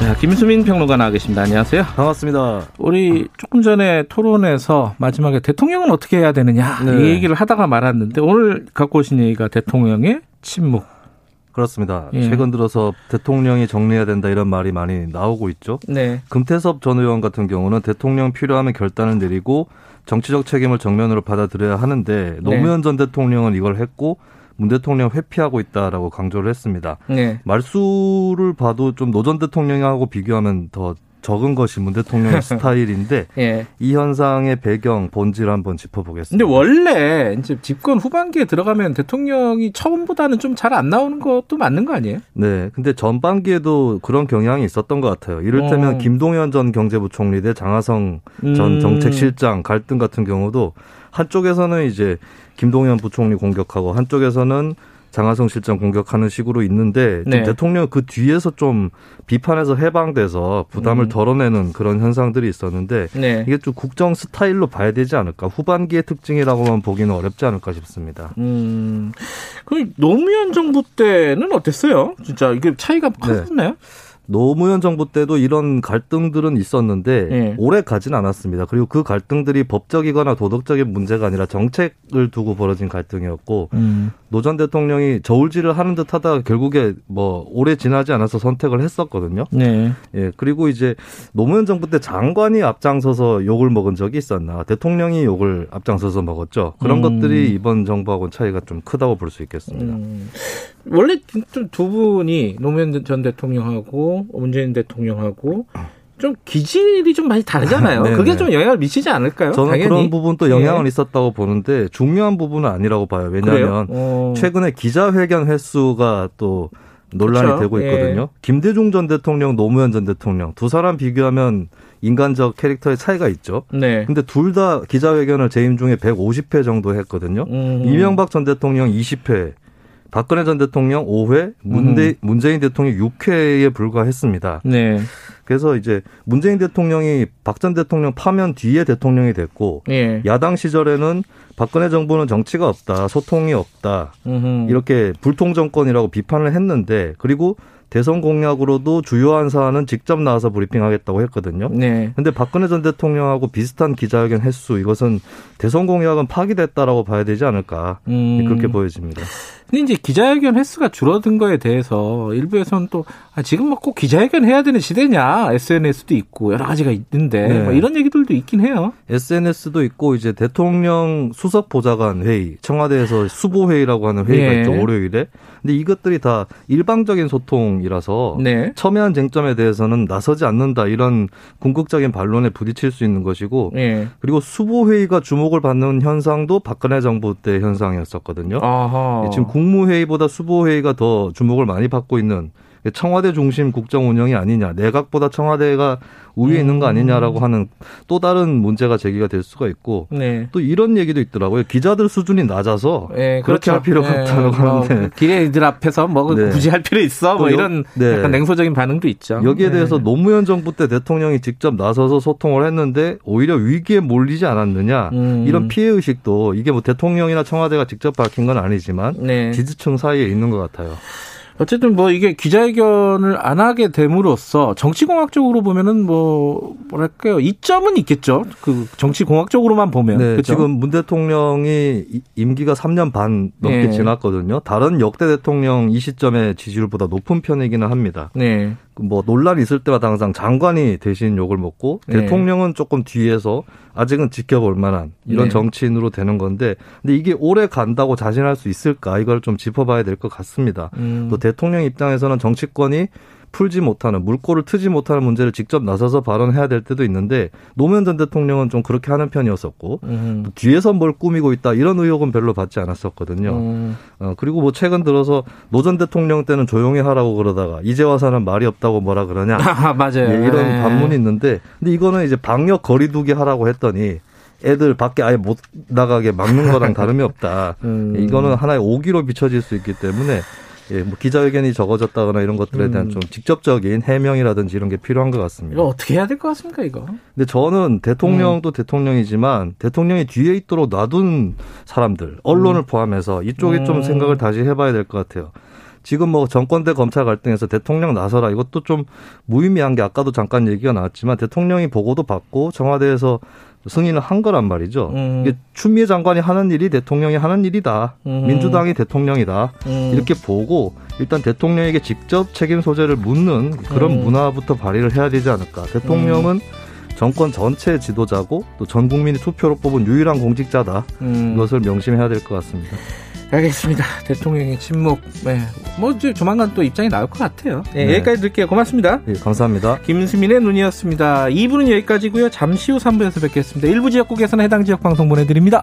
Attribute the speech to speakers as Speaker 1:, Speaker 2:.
Speaker 1: 자, 김수민 평론가 나와 계십니다. 안녕하세요.
Speaker 2: 반갑습니다.
Speaker 1: 우리 조금 전에 토론에서 마지막에 대통령은 어떻게 해야 되느냐
Speaker 2: 네.
Speaker 1: 이 얘기를 하다가 말았는데 오늘 갖고 오신 얘기가 대통령의 침묵.
Speaker 2: 그렇습니다.
Speaker 1: 예.
Speaker 2: 최근 들어서 대통령이 정리해야 된다 이런 말이 많이 나오고 있죠.
Speaker 1: 네.
Speaker 2: 금태섭 전 의원 같은 경우는 대통령 필요하면 결단을 내리고 정치적 책임을 정면으로 받아들여야 하는데 노무현 전 대통령은 이걸 했고 문 대통령 회피하고 있다라고 강조를 했습니다.
Speaker 1: 네.
Speaker 2: 말수를 봐도 좀 노 전 대통령하고 비교하면 더 적은 것이 문 대통령의 스타일인데
Speaker 1: 예.
Speaker 2: 이 현상의 배경 본질 한번 짚어보겠습니다.
Speaker 1: 근데 원래 이제 집권 후반기에 들어가면 대통령이 처음보다는 좀 잘 안 나오는 것도 맞는 거 아니에요?
Speaker 2: 네, 근데 전반기에도 그런 경향이 있었던 것 같아요. 이를테면
Speaker 1: 어.
Speaker 2: 김동연 전 경제부 총리 대 장하성
Speaker 1: 음.
Speaker 2: 전 정책실장 갈등 같은 경우도 한쪽에서는 이제 김동연 부총리 공격하고 한쪽에서는 장하성 실장 공격하는 식으로 있는데 좀
Speaker 1: 네.
Speaker 2: 대통령 그 뒤에서 좀 비판에서 해방돼서 부담을
Speaker 1: 음.
Speaker 2: 덜어내는 그런 현상들이 있었는데
Speaker 1: 네.
Speaker 2: 이게 좀 국정 스타일로 봐야 되지 않을까 후반기의 특징이라고만 보기는 어렵지 않을까 싶습니다.
Speaker 1: 음. 그 노무현 정부 때는 어땠어요? 진짜 이게 차이가 컸나요?
Speaker 2: 노무현 정부 때도 이런 갈등들은 있었는데
Speaker 1: 예.
Speaker 2: 오래 가진 않았습니다. 그리고 그 갈등들이 법적이거나 도덕적인 문제가 아니라 정책을 두고 벌어진 갈등이었고
Speaker 1: 음.
Speaker 2: 노 전 대통령이 저울질을 하는 듯 하다가 결국에 뭐 오래 지나지 않아서 선택을 했었거든요.
Speaker 1: 네.
Speaker 2: 예. 그리고 이제 노무현 정부 때 장관이 앞장서서 욕을 먹은 적이 있었나 대통령이 욕을 앞장서서 먹었죠. 그런
Speaker 1: 음.
Speaker 2: 것들이 이번 정부하고는 차이가 좀 크다고 볼 수 있겠습니다.
Speaker 1: 음. 원래 좀 두 분이 노무현 전 대통령하고 문재인 대통령하고 좀 기질이 좀 많이 다르잖아요.
Speaker 2: 네네.
Speaker 1: 그게 좀 영향을 미치지 않을까요?
Speaker 2: 저는
Speaker 1: 당연히.
Speaker 2: 그런 부분도 영향을
Speaker 1: 예.
Speaker 2: 있었다고 보는데 중요한 부분은 아니라고 봐요. 왜냐하면
Speaker 1: 어.
Speaker 2: 최근에 기자회견 횟수가 또 논란이
Speaker 1: 그렇죠.
Speaker 2: 되고 있거든요. 김대중 전 대통령, 노무현 전 대통령 두 사람 비교하면 인간적 캐릭터의 차이가 있죠.
Speaker 1: 네.
Speaker 2: 근데 둘 다 기자회견을 재임 중에 150회 정도 했거든요.
Speaker 1: 음.
Speaker 2: 이명박 전 대통령 20회, 박근혜 전 대통령 5회, 문대, 문재인 대통령 6회에 불과했습니다.
Speaker 1: 네.
Speaker 2: 그래서 이제 문재인 대통령이 박 전 대통령 파면 뒤에 대통령이 됐고
Speaker 1: 예.
Speaker 2: 야당 시절에는 박근혜 정부는 정치가 없다, 소통이 없다,
Speaker 1: 음흠.
Speaker 2: 이렇게 불통 정권이라고 비판을 했는데 그리고 대선 공약으로도 주요한 사안은 직접 나와서 브리핑하겠다고 했거든요.
Speaker 1: 네.
Speaker 2: 근데 박근혜 전 대통령하고 비슷한 기자회견 횟수 이것은 대선 공약은 파기됐다라고 봐야 되지 않을까
Speaker 1: 음.
Speaker 2: 그렇게 보여집니다.
Speaker 1: 근데 이제 기자회견 횟수가 줄어든 거에 대해서 일부에서는 또 아, 지금 뭐꼭 기자회견 해야 되는 시대냐 SNS도 있고 여러 가지가 있는데
Speaker 2: 네.
Speaker 1: 뭐 이런 얘기들도 있긴 해요.
Speaker 2: SNS도 있고 이제 대통령 수석 보좌관 회의, 청와대에서 수보 회의라고 하는 회의가
Speaker 1: 예.
Speaker 2: 있죠 월요일에. 근데 이것들이 다 일방적인 소통 이라서
Speaker 1: 네.
Speaker 2: 첨예한 쟁점에 대해서는 나서지 않는다 이런 궁극적인 반론에 부딪힐 수 있는 것이고
Speaker 1: 예.
Speaker 2: 그리고 수보 회의가 주목을 받는 현상도 박근혜 정부 때 현상이었었거든요.
Speaker 1: 아하.
Speaker 2: 예, 지금 국무회의보다 수보회의가 더 주목을 많이 받고 있는 청와대 중심 국정 운영이 아니냐, 내각보다 청와대가 우위에 있는 거
Speaker 1: 음.
Speaker 2: 아니냐라고 하는 또 다른 문제가 제기가 될 수가 있고
Speaker 1: 네.
Speaker 2: 또 이런 얘기도 있더라고요. 기자들 수준이 낮아서
Speaker 1: 예,
Speaker 2: 그렇게
Speaker 1: 그렇죠.
Speaker 2: 할 필요가
Speaker 1: 예,
Speaker 2: 없다고
Speaker 1: 뭐
Speaker 2: 하는데
Speaker 1: 기레이들 앞에서 뭐
Speaker 2: 네.
Speaker 1: 굳이 할 필요 있어 뭐 이런
Speaker 2: 네.
Speaker 1: 약간 냉소적인 반응도 있죠.
Speaker 2: 여기에
Speaker 1: 네.
Speaker 2: 대해서 노무현 정부 때 대통령이 직접 나서서 소통을 했는데 오히려 위기에 몰리지 않았느냐
Speaker 1: 음.
Speaker 2: 이런 피해 의식도 이게 뭐 대통령이나 청와대가 직접 밝힌 건 아니지만
Speaker 1: 네.
Speaker 2: 지지층 사이에 있는 것 같아요.
Speaker 1: 어쨌든 뭐 이게 기자회견을 안 하게 됨으로써 정치공학적으로 보면은 뭐 뭐랄까요 이점은 있겠죠. 그 정치공학적으로만 보면
Speaker 2: 네,
Speaker 1: 그죠?
Speaker 2: 지금 문 대통령이 이- 임기가 3년 반 넘게
Speaker 1: 네.
Speaker 2: 지났거든요. 다른 역대 대통령 이 시점의 지지율보다 높은 편이기는 합니다.
Speaker 1: 네.
Speaker 2: 그뭐 논란이 있을 때마다 항상 장관이 대신 욕을 먹고
Speaker 1: 네.
Speaker 2: 대통령은 조금 뒤에서 아직은 지켜볼 만한 이런
Speaker 1: 네.
Speaker 2: 정치인으로 되는 건데 근데 이게 오래 간다고 자신할 수 있을까 이걸 좀 짚어봐야 될 것 같습니다.
Speaker 1: 음.
Speaker 2: 또 대통령 입장에서는 정치권이 풀지 못하는 물꼬를 트지 못하는 문제를 직접 나서서 발언해야 될 때도 있는데 노무현 전 대통령은 좀 그렇게 하는 편이었었고 음. 뒤에서 뭘 꾸미고 있다 이런 의혹은 별로 받지 않았었거든요. 음. 어, 그리고 뭐 최근 들어서 노 전 대통령 때는 조용히 하라고 그러다가 이제 와서는 말이 없다고 뭐라 그러냐
Speaker 1: 아, 맞아요.
Speaker 2: 예, 이런 네. 반문이 있는데 근데 이거는 이제 방역 거리두기 하라고 했더니 애들 밖에 아예 못 나가게 막는 거랑 다름이 없다. 음. 이거는 하나의 오기로 비춰질 수 있기 때문에 예, 뭐 기자회견이 적어졌다거나 이런 것들에 대한 음. 좀 직접적인 해명이라든지 이런 게 필요한 것 같습니다.
Speaker 1: 이거 어떻게 해야 될 것 같습니까, 이거?
Speaker 2: 근데 저는 대통령도 음. 대통령이지만 대통령이 뒤에 있도록 놔둔 사람들, 언론을 음. 포함해서 이쪽에 좀 음. 생각을 다시 해봐야 될 것 같아요. 지금 뭐 정권 대 검찰 갈등에서 대통령 나서라 이것도 좀 무의미한 게 아까도 잠깐 얘기가 나왔지만 대통령이 보고도 받고 청와대에서 승인을 한 거란 말이죠. 음. 이게 추미애 장관이 하는 일이 대통령이 하는 일이다. 음. 민주당이 대통령이다. 음. 이렇게 보고 일단 대통령에게 직접 책임 소재를 묻는 그런 음. 문화부터 발휘를 해야 되지 않을까. 대통령은 음. 정권 전체 지도자고 또 전 국민이 투표로 뽑은 유일한 공직자다. 음. 이것을 명심해야 될 것 같습니다.
Speaker 1: 알겠습니다. 대통령의 침묵. 네. 뭐, 이제 조만간 또 입장이 나올 것 같아요. 네, 네. 여기까지 드릴게요. 고맙습니다.
Speaker 2: 네, 감사합니다.
Speaker 1: 김수민의 눈이었습니다. 2부는 여기까지고요 잠시 후 3부에서 뵙겠습니다. 일부 지역국에서는 해당 지역 방송 보내드립니다.